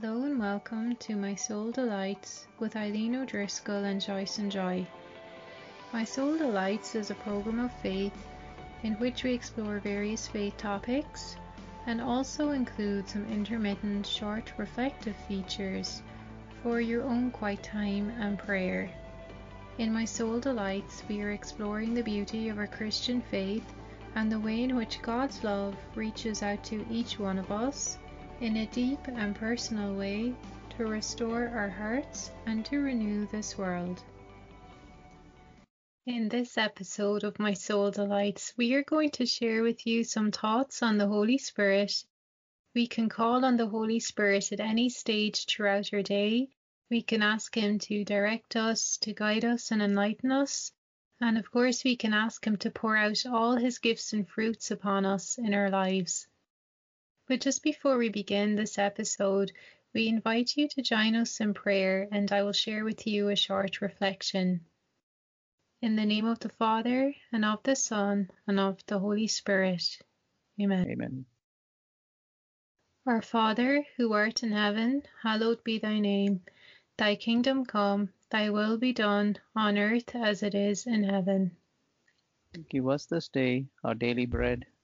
Hello and welcome to My Soul Delights with Eileen O'Driscoll and Joyce and Joy. My Soul Delights is a program of faith in which we explore various faith topics and also include some intermittent short reflective features for your own quiet time and prayer. In My Soul Delights, we are exploring the beauty of our Christian faith and the way in which God's love reaches out to each one of us in a deep and personal way to restore our hearts and to renew this world. In this episode of My Soul Delights, we are going to share with you some thoughts on the Holy Spirit. We can call on the Holy Spirit at any stage throughout our day. We can ask Him to direct us, to guide us, and enlighten us. And of course, we can ask Him to pour out all His gifts and fruits upon us in our lives. But just before we begin this episode, we invite you to join us in prayer and I will share with you a short reflection. In the name of the Father, and of the Son, and of the Holy Spirit. Amen. Amen. Our Father, who art in heaven, hallowed be thy name. Thy kingdom come, thy will be done, on earth as it is in heaven. Give us this day our daily bread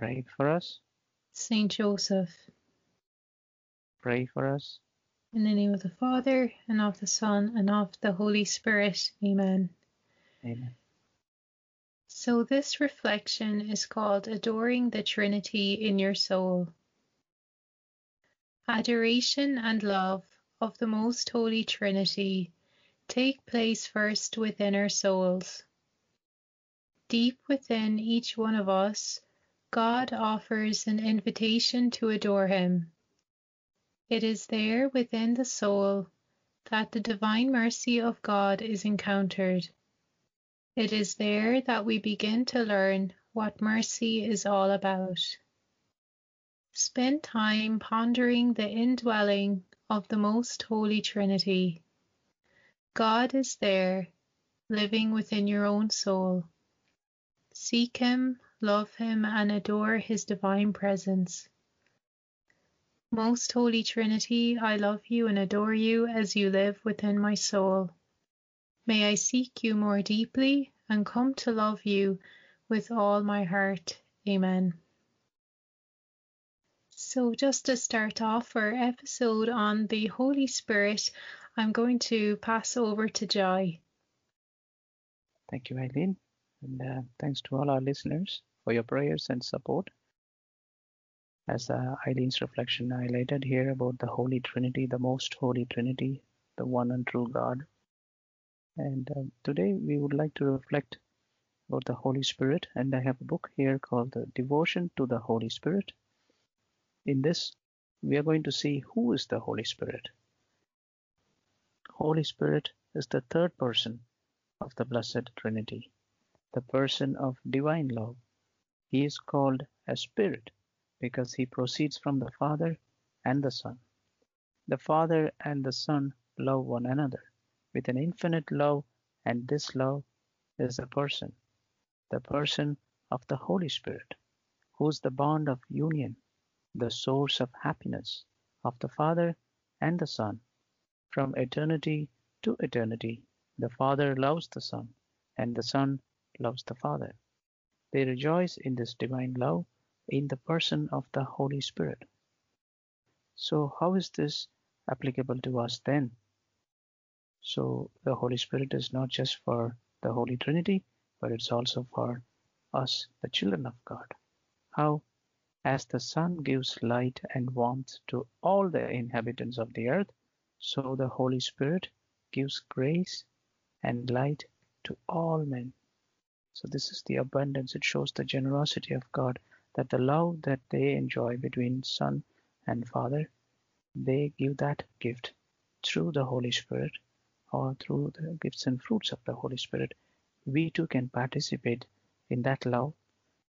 Pray for us. Saint Joseph, Pray for us. in the name of the Father, and of the Son, and of the Holy Spirit. Amen. Amen. So, this reflection is called Adoring the Trinity in Your Soul. Adoration and love of the Most Holy Trinity take place first within our souls. Deep within each one of us, God offers an invitation to adore Him. It is there within the soul that the divine mercy of God is encountered. It is there that we begin to learn what mercy is all about. Spend time pondering the indwelling of the Most Holy Trinity. God is there, living within your own soul. Seek Him, love Him, and adore His divine presence. Most Holy Trinity, I love you and adore you as you live within my soul. May I seek you more deeply and come to love you with all my heart. Amen. So, just to start off our episode on the Holy Spirit, I'm going to pass over to Joy. Thank you, Eileen. And uh, thanks to all our listeners for your prayers and support. As uh, Eileen's reflection highlighted here about the Holy Trinity, the Most Holy Trinity, the one and true God. And uh, today we would like to reflect about the Holy Spirit. And I have a book here called the Devotion to the Holy Spirit. In this, we are going to see who is the Holy Spirit. Holy Spirit is the third person of the Blessed Trinity, the person of divine love. He is called a Spirit because he proceeds from the Father and the Son. The Father and the Son love one another with an infinite love, and this love is a person, the person of the Holy Spirit, who is the bond of union, the source of happiness of the Father and the Son. From eternity to eternity, the Father loves the Son, and the Son loves the Father. They rejoice in this divine love in the person of the Holy Spirit. So, how is this applicable to us then? So, the Holy Spirit is not just for the Holy Trinity, but it's also for us, the children of God. How? As the sun gives light and warmth to all the inhabitants of the earth, so the Holy Spirit gives grace and light to all men. So, this is the abundance. It shows the generosity of God that the love that they enjoy between Son and Father, they give that gift through the Holy Spirit or through the gifts and fruits of the Holy Spirit, we too can participate in that love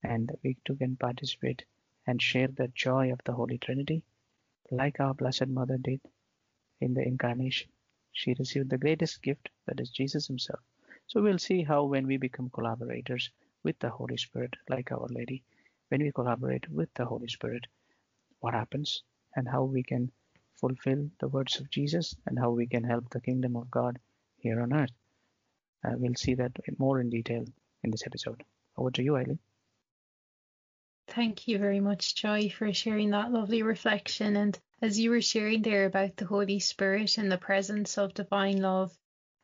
and we too can participate and share the joy of the Holy Trinity like our Blessed Mother did in the Incarnation. She received the greatest gift, that is Jesus Himself. So we'll see how when we become collaborators with the Holy Spirit, like Our Lady, when we collaborate with the Holy Spirit, what happens and how we can fulfill the words of Jesus and how we can help the kingdom of God here on earth. Uh, we'll see that more in detail in this episode. Over to you, Eileen. Thank you very much, Joy, for sharing that lovely reflection. And as you were sharing there about the Holy Spirit and the presence of divine love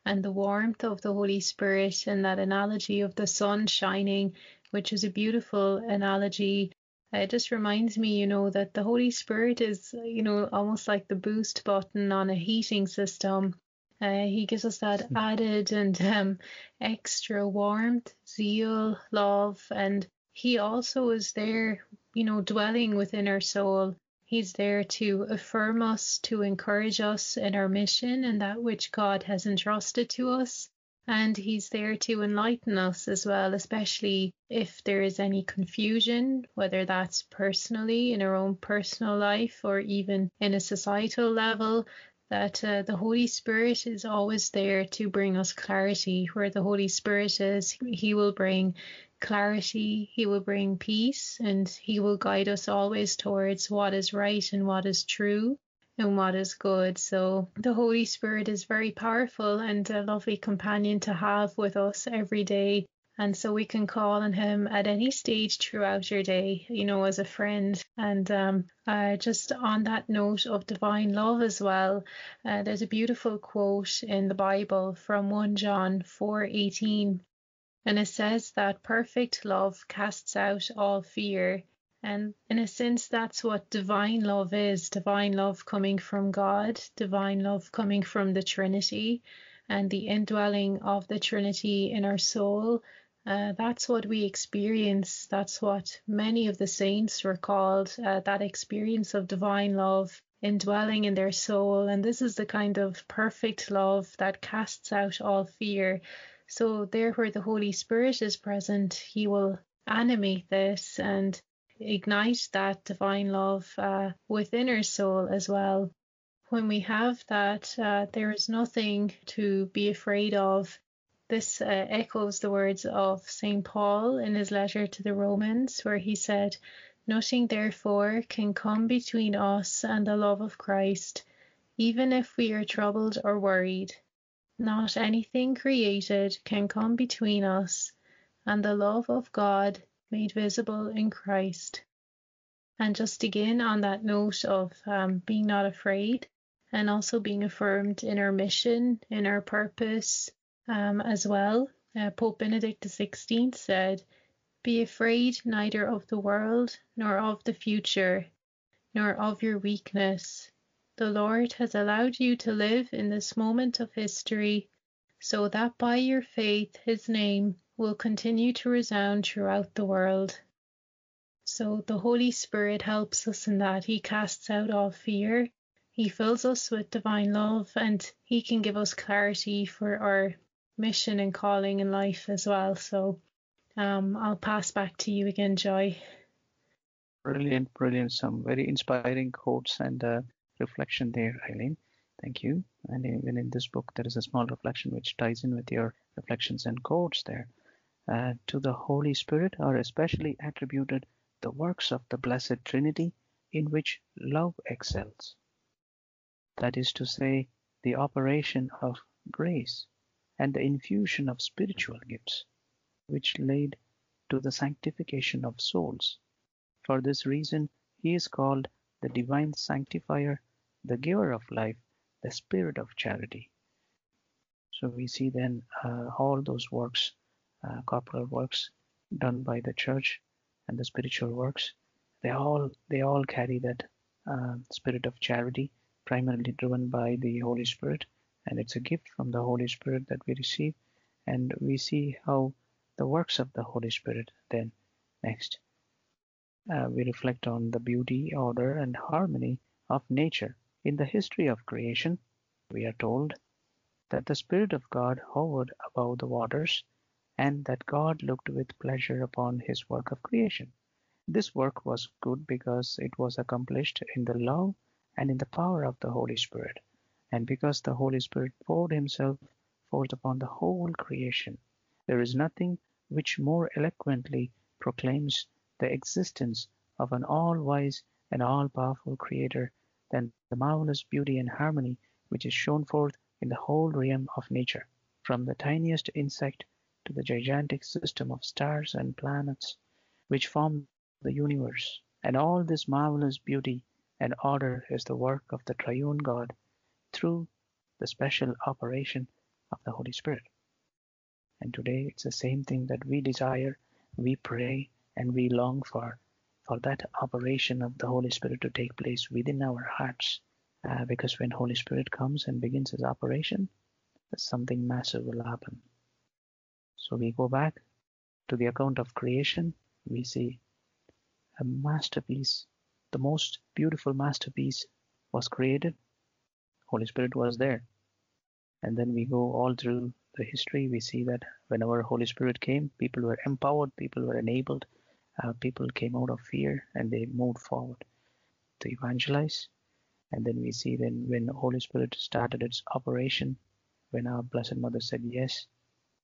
and the warmth of the Holy Spirit and that analogy of the sun shining, which is a beautiful analogy. It just reminds me, you know, that the Holy Spirit is, you know, almost like the boost button on a heating system. Uh, he gives us that hmm. added and um, extra warmth, zeal, love, and he also is there, you know, dwelling within our soul. He's there to affirm us, to encourage us in our mission and that which God has entrusted to us. And He's there to enlighten us as well, especially if there is any confusion, whether that's personally in our own personal life or even in a societal level that uh, the Holy Spirit is always there to bring us clarity. Where the Holy Spirit is, He will bring clarity, He will bring peace, and He will guide us always towards what is right and what is true and what is good. So the Holy Spirit is very powerful and a lovely companion to have with us every day and so we can call on him at any stage throughout your day, you know, as a friend. And um, uh, just on that note of divine love as well, uh, there's a beautiful quote in the Bible from 1 John 4:18, and it says that perfect love casts out all fear. And in a sense, that's what divine love is divine love coming from God, divine love coming from the Trinity, and the indwelling of the Trinity in our soul uh, that's what we experience. That's what many of the saints were called uh, that experience of divine love indwelling in their soul. And this is the kind of perfect love that casts out all fear. So, there where the Holy Spirit is present, He will animate this and ignite that divine love uh, within our soul as well. When we have that, uh, there is nothing to be afraid of this uh, echoes the words of St. Paul in his letter to the Romans, where he said, Nothing therefore can come between us and the love of Christ, even if we are troubled or worried. Not anything created can come between us and the love of God made visible in Christ. And just again on that note of um, being not afraid and also being affirmed in our mission, in our purpose, um, as well. Uh, Pope Benedict XVI said, Be afraid neither of the world, nor of the future, nor of your weakness. The Lord has allowed you to live in this moment of history, so that by your faith his name will continue to resound throughout the world. So the Holy Spirit helps us in that. He casts out all fear. He fills us with divine love and he can give us clarity for our mission and calling in life as well. So um, I'll pass back to you again, Joy. Brilliant, brilliant. Some very inspiring quotes and uh, reflection there, Eileen. Thank you. And even in this book, there is a small reflection which ties in with your reflections and quotes there. Uh, to the Holy Spirit are especially attributed the works of the Blessed Trinity in which love excels. That is to say, the operation of grace and the infusion of spiritual gifts, which lead to the sanctification of souls. For this reason, he is called the divine sanctifier, the giver of life, the spirit of charity. So we see then uh, all those works, uh, corporal works done by the church and the spiritual works, they all they all carry that uh, spirit of charity, primarily driven by the Holy Spirit, and it's a gift from the Holy Spirit that we receive. And we see how the works of the Holy Spirit then next. Uh, we reflect on the beauty, order, and harmony of nature in the history of creation, we are told that the Spirit of God hovered above the waters and that God looked with pleasure upon his work of creation. This work was good because it was accomplished in the love and in the power of the Holy Spirit, and because the Holy Spirit poured himself forth upon the whole creation. There is nothing which more eloquently proclaims the existence of an all-wise and all-powerful Creator than the marvelous beauty and harmony which is shown forth in the whole realm of nature, from the tiniest insect to the gigantic system of stars and planets which form the universe. And all this marvelous beauty and order is the work of the triune God through the special operation of the Holy Spirit. And today it's the same thing that we desire, we pray, and we long for, for that operation of the Holy Spirit to take place within our hearts. Uh, because when Holy Spirit comes and begins his operation, something massive will happen. So we go back to the account of creation. We see a masterpiece, the most beautiful masterpiece was created. Holy Spirit was there. And then we go all through the history. We see that whenever Holy Spirit came, people were empowered, people were enabled, uh, people came out of fear and they moved forward to evangelize. And then we see then when Holy Spirit started its operation, when our Blessed Mother said yes,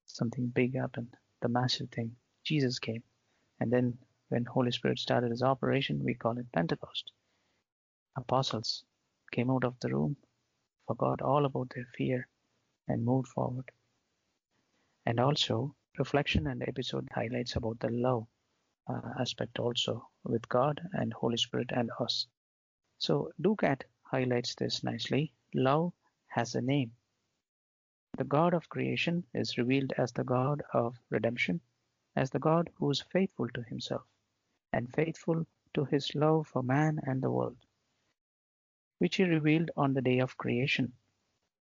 something big happened, the massive thing. Jesus came. And then when Holy Spirit started his operation, we call it Pentecost. Apostles came out of the room, forgot all about their fear, and moved forward. And also, reflection and episode highlights about the love uh, aspect also with God and Holy Spirit and us. So DOCAT highlights this nicely. Love has a name. The God of creation is revealed as the God of redemption, as the God who is faithful to himself and faithful to his love for man and the world, which he revealed on the day of creation.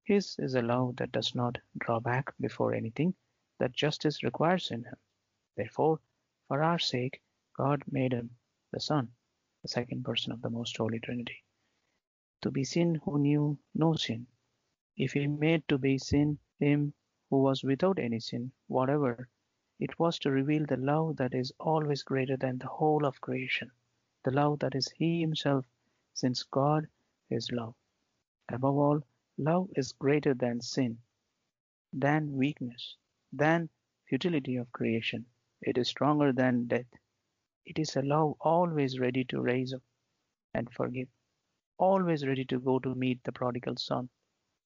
His is a love that does not draw back before anything that justice requires in him. Therefore, for our sake, God made him the Son, the second person of the Most Holy Trinity, to be sin who knew no sin. If he made to be sin him who was without any sin whatever, it was to reveal the love that is always greater than the whole of creation, the love that is he himself, since God is love. Above all, love is greater than sin, than weakness, than futility of creation. It is stronger than death. It is a love always ready to raise up and forgive, always ready to go to meet the prodigal son,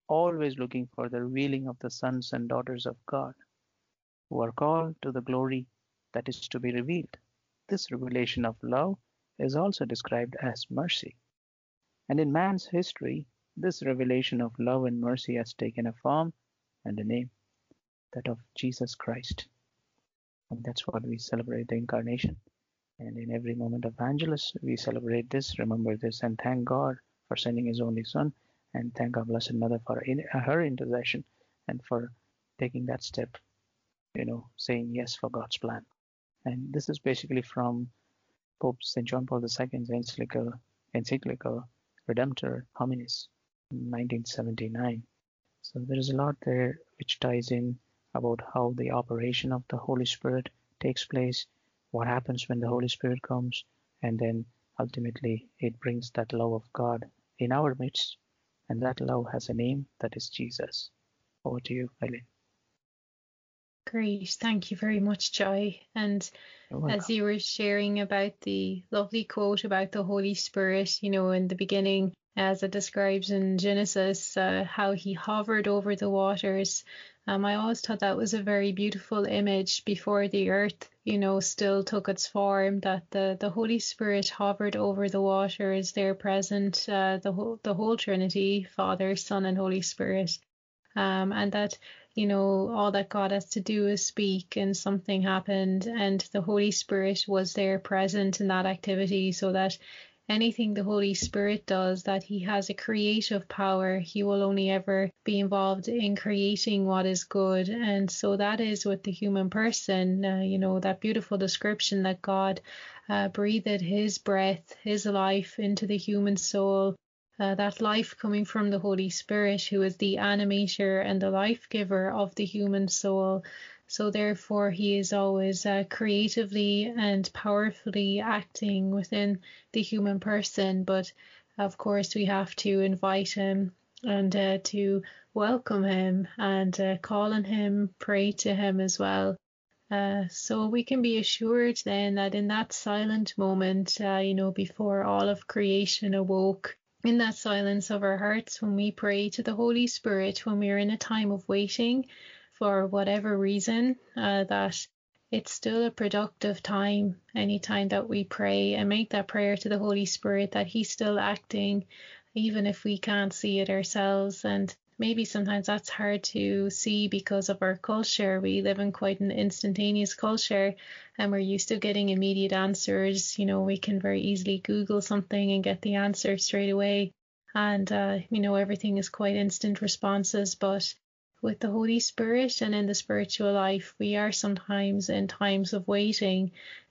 always looking for the revealing of the sons and daughters of God, who are called to the glory that is to be revealed. This revelation of love is also described as mercy. And in man's history, this revelation of love and mercy has taken a form and a name, that of Jesus Christ. And that's what we celebrate the incarnation. And in every moment of Angelus, we celebrate this, remember this, and thank God for sending His only Son, and thank our Blessed Mother for in, uh, her intercession and for taking that step, you know, saying yes for God's plan. And this is basically from Pope St. John Paul II's encyclical, encyclical Redemptor Hominis, 1979. So there is a lot there which ties in about how the operation of the Holy Spirit takes place, what happens when the Holy Spirit comes, and then ultimately it brings that love of God in our midst, and that love has a name that is Jesus. Over to you, Eileen. Great, thank you very much, Joy. And as you were sharing about the lovely quote about the Holy Spirit, you know, in the beginning, as it describes in Genesis, uh, how he hovered over the waters. Um, I always thought that was a very beautiful image before the earth, you know, still took its form. That the the Holy Spirit hovered over the water, is there present, uh, the whole the whole Trinity, Father, Son, and Holy Spirit, um, and that you know, all that God has to do is speak and something happened and the Holy Spirit was there present in that activity so that anything the Holy Spirit does, that he has a creative power, he will only ever be involved in creating what is good. And so that is with the human person, uh, you know, that beautiful description that God uh, breathed his breath, his life into the human soul uh, that life coming from the Holy Spirit, who is the animator and the life giver of the human soul. So, therefore, he is always uh, creatively and powerfully acting within the human person. But of course, we have to invite him and uh, to welcome him and uh, call on him, pray to him as well. Uh, so we can be assured then that in that silent moment, uh, you know, before all of creation awoke, in that silence of our hearts, when we pray to the Holy Spirit, when we are in a time of waiting for whatever reason, uh, that it's still a productive time anytime that we pray and make that prayer to the Holy Spirit that He's still acting, even if we can't see it ourselves. And maybe sometimes that's hard to see because of our culture. We live in quite an instantaneous culture and we're used to getting immediate answers. You know, we can very easily Google something and get the answer straight away. And, uh, you know, everything is quite instant responses. But with the Holy Spirit and in the spiritual life, we are sometimes in times of waiting.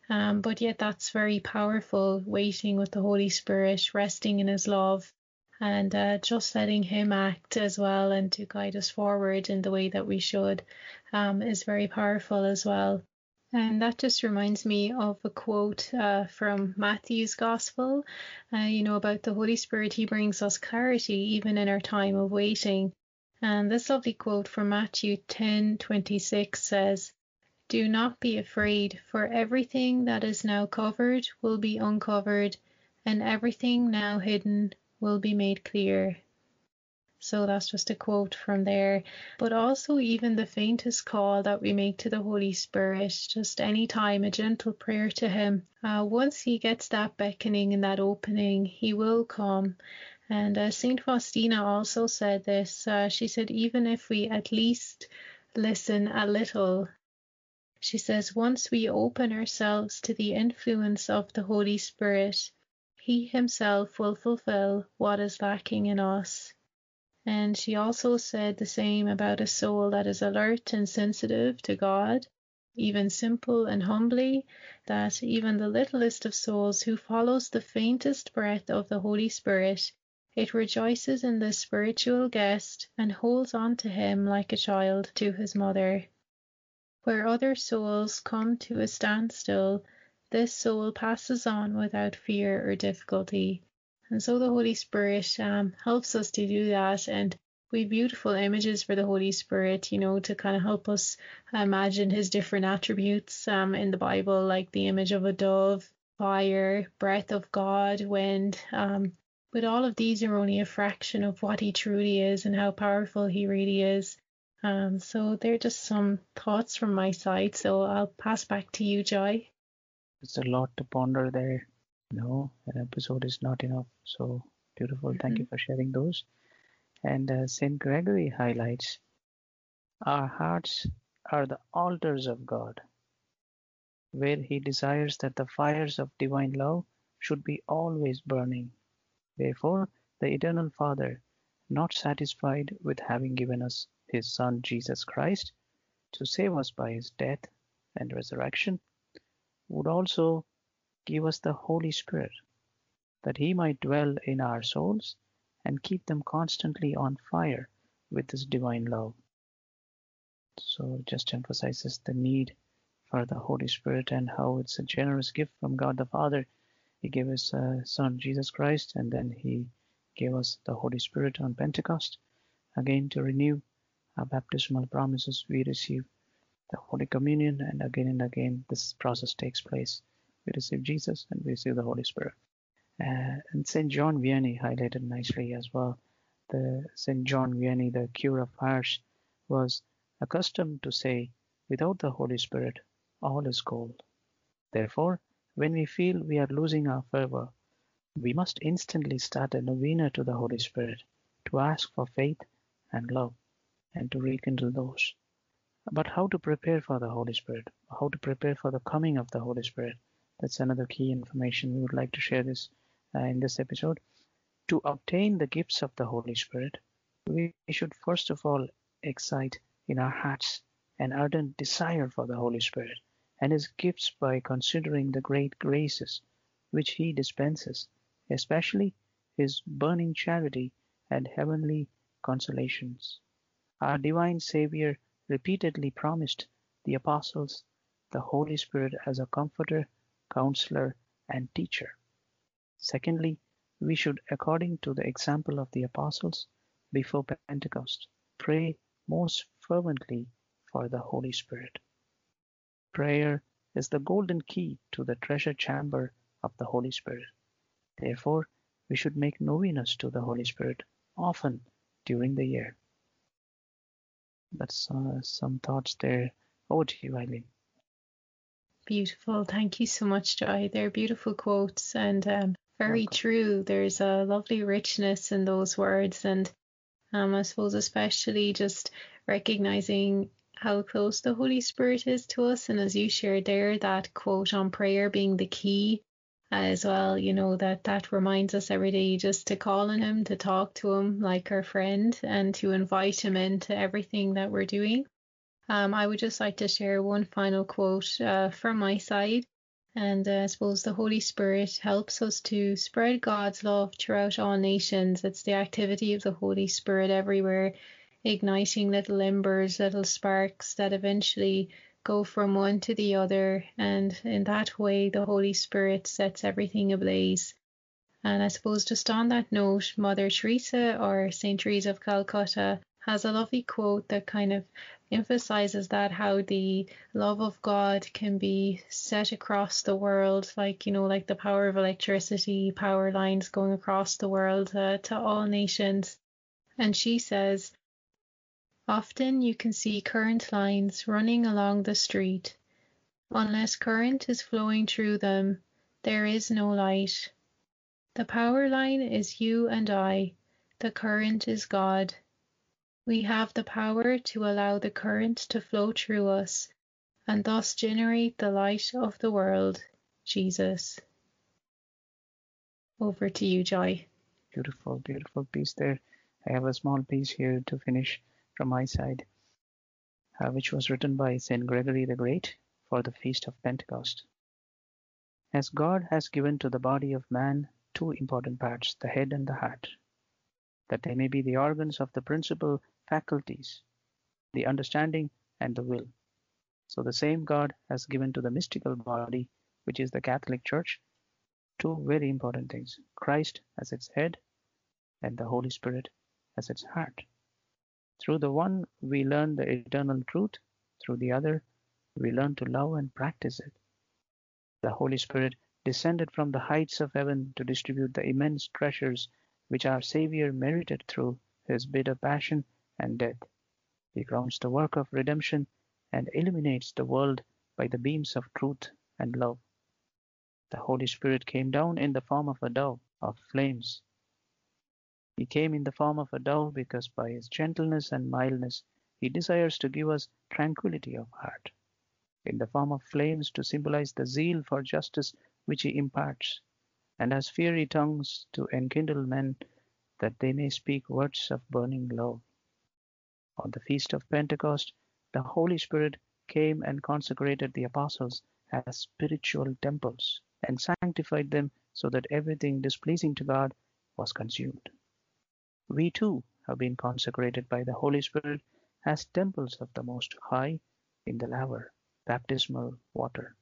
Um, but yet, that's very powerful waiting with the Holy Spirit, resting in His love and uh, just letting him act as well and to guide us forward in the way that we should um, is very powerful as well. And that just reminds me of a quote uh, from Matthew's Gospel, uh, you know, about the Holy Spirit. He brings us clarity even in our time of waiting. And this lovely quote from Matthew 10:26 says, "Do not be afraid, for everything that is now covered will be uncovered, and everything now hidden will be made clear. So that's just a quote from there. But also, even the faintest call that we make to the Holy Spirit, just any time, a gentle prayer to Him. Uh, once He gets that beckoning and that opening, He will come. And uh, Saint Faustina also said this. Uh, she said, even if we at least listen a little, she says, once we open ourselves to the influence of the Holy Spirit, he himself will fulfill what is lacking in us. And she also said the same about a soul that is alert and sensitive to God, even simple and humbly, that even the littlest of souls who follows the faintest breath of the Holy Spirit, it rejoices in the spiritual guest and holds on to him like a child to his mother. Where other souls come to a standstill, this soul passes on without fear or difficulty. And so the Holy Spirit um, helps us to do that. And we beautiful images for the Holy Spirit, you know, to kind of help us imagine his different attributes um, in the Bible, like the image of a dove, fire, breath of God, wind. Um, but all of these are only a fraction of what he truly is and how powerful he really is. Um, so they're just some thoughts from my side. So I'll pass back to you, Joy. It's a lot to ponder there. No, an episode is not enough. So beautiful. Mm-hmm. Thank you for sharing those. And uh, St. Gregory highlights our hearts are the altars of God, where he desires that the fires of divine love should be always burning. Therefore, the Eternal Father, not satisfied with having given us his Son Jesus Christ to save us by his death and resurrection, would also give us the Holy Spirit, that He might dwell in our souls and keep them constantly on fire with His divine love. So, just emphasizes the need for the Holy Spirit and how it's a generous gift from God the Father. He gave His uh, Son Jesus Christ, and then He gave us the Holy Spirit on Pentecost, again to renew our baptismal promises we receive the Holy Communion, and again and again this process takes place. We receive Jesus and we receive the Holy Spirit. Uh, and St. John Vianney highlighted nicely as well. The St. John Vianney, the cure of Ars, was accustomed to say, without the Holy Spirit, all is gold. Therefore, when we feel we are losing our fervor, we must instantly start a novena to the Holy Spirit to ask for faith and love and to rekindle those. But how to prepare for the Holy Spirit? How to prepare for the coming of the Holy Spirit? That's another key information we would like to share this uh, in this episode. To obtain the gifts of the Holy Spirit, we should first of all excite in our hearts an ardent desire for the Holy Spirit and His gifts by considering the great graces which He dispenses, especially his burning charity and heavenly consolations. Our divine Savior repeatedly promised the apostles the Holy Spirit as a comforter, counselor, and teacher. Secondly, we should, according to the example of the apostles before Pentecost, pray most fervently for the Holy Spirit. Prayer is the golden key to the treasure chamber of the Holy Spirit. Therefore, we should make novenas to the Holy Spirit often during the year. That's uh, some thoughts there. Over to you, Eileen. Beautiful. Thank you so much, Joy. They're beautiful quotes and um, very Welcome. true. There's a lovely richness in those words. And um, I suppose, especially just recognizing how close the Holy Spirit is to us. And as you shared there, that quote on prayer being the key as well, you know, that that reminds us every day just to call on Him, to talk to Him like our friend, and to invite Him into everything that we're doing. Um, I would just like to share one final quote uh, from my side. And uh, I suppose the Holy Spirit helps us to spread God's love throughout all nations. It's the activity of the Holy Spirit everywhere igniting little embers, little sparks that eventually go from one to the other. And in that way, the Holy Spirit sets everything ablaze. And I suppose just on that note, Mother Teresa or St. Teresa of Calcutta has a lovely quote that kind of emphasizes that how the love of God can be set across the world, like, you know, like the power of electricity, power lines going across the world uh, to all nations. And she says, Often you can see current lines running along the street. Unless current is flowing through them, there is no light. The power line is you and I, the current is God. We have the power to allow the current to flow through us and thus generate the light of the world, Jesus. Over to you, Joy. Beautiful, beautiful piece there. I have a small piece here to finish from my side, uh, which was written by St. Gregory the Great for the Feast of Pentecost. As God has given to the body of man two important parts, the head and the heart, that they may be the organs of the principal faculties, the understanding and the will. So the same God has given to the mystical body, which is the Catholic Church, two very important things Christ as its head and the Holy Spirit as its heart. Through the one we learn the eternal truth, through the other we learn to love and practice it. The Holy Spirit descended from the heights of heaven to distribute the immense treasures which our Saviour merited through his bitter passion and death. He crowns the work of redemption and illuminates the world by the beams of truth and love. The Holy Spirit came down in the form of a dove of flames he came in the form of a dove because by his gentleness and mildness he desires to give us tranquillity of heart. In the form of flames to symbolize the zeal for justice which he imparts, and as fiery tongues to enkindle men that they may speak words of burning love. On the feast of Pentecost, the Holy Spirit came and consecrated the apostles as spiritual temples and sanctified them so that everything displeasing to God was consumed. We too have been consecrated by the Holy Spirit as temples of the Most High in the laver, baptismal water,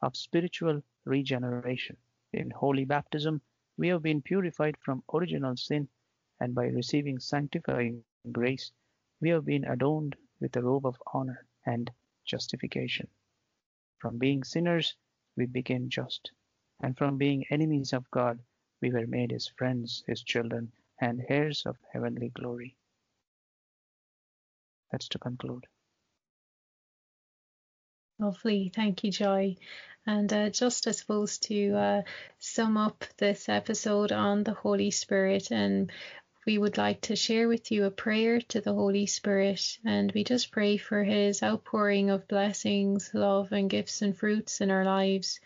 of spiritual regeneration. In holy baptism, we have been purified from original sin, and by receiving sanctifying grace, we have been adorned with the robe of honor and justification. From being sinners, we became just, and from being enemies of God, we were made his friends, his children, and heirs of heavenly glory. That's to conclude. Lovely. Thank you, Joy. And uh, just, I suppose, to uh, sum up this episode on the Holy Spirit, and we would like to share with you a prayer to the Holy Spirit. And we just pray for his outpouring of blessings, love, and gifts and fruits in our lives.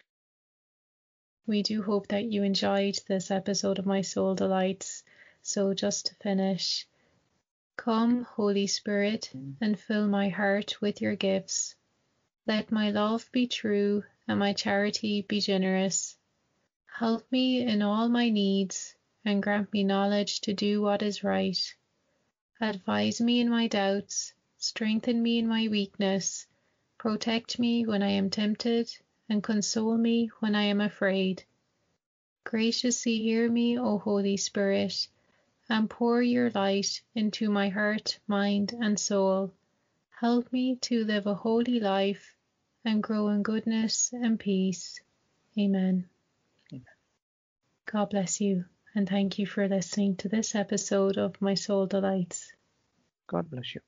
We do hope that you enjoyed this episode of My Soul Delights. So just to finish, come, Holy Spirit, and fill my heart with your gifts. Let my love be true and my charity be generous. Help me in all my needs and grant me knowledge to do what is right. Advise me in my doubts, strengthen me in my weakness, protect me when I am tempted, and console me when I am afraid. Graciously hear me, O Holy Spirit, and pour your light into my heart, mind, and soul. Help me to live a holy life and grow in goodness and peace. Amen. Amen. God bless you, and thank you for listening to this episode of My Soul Delights. God bless you.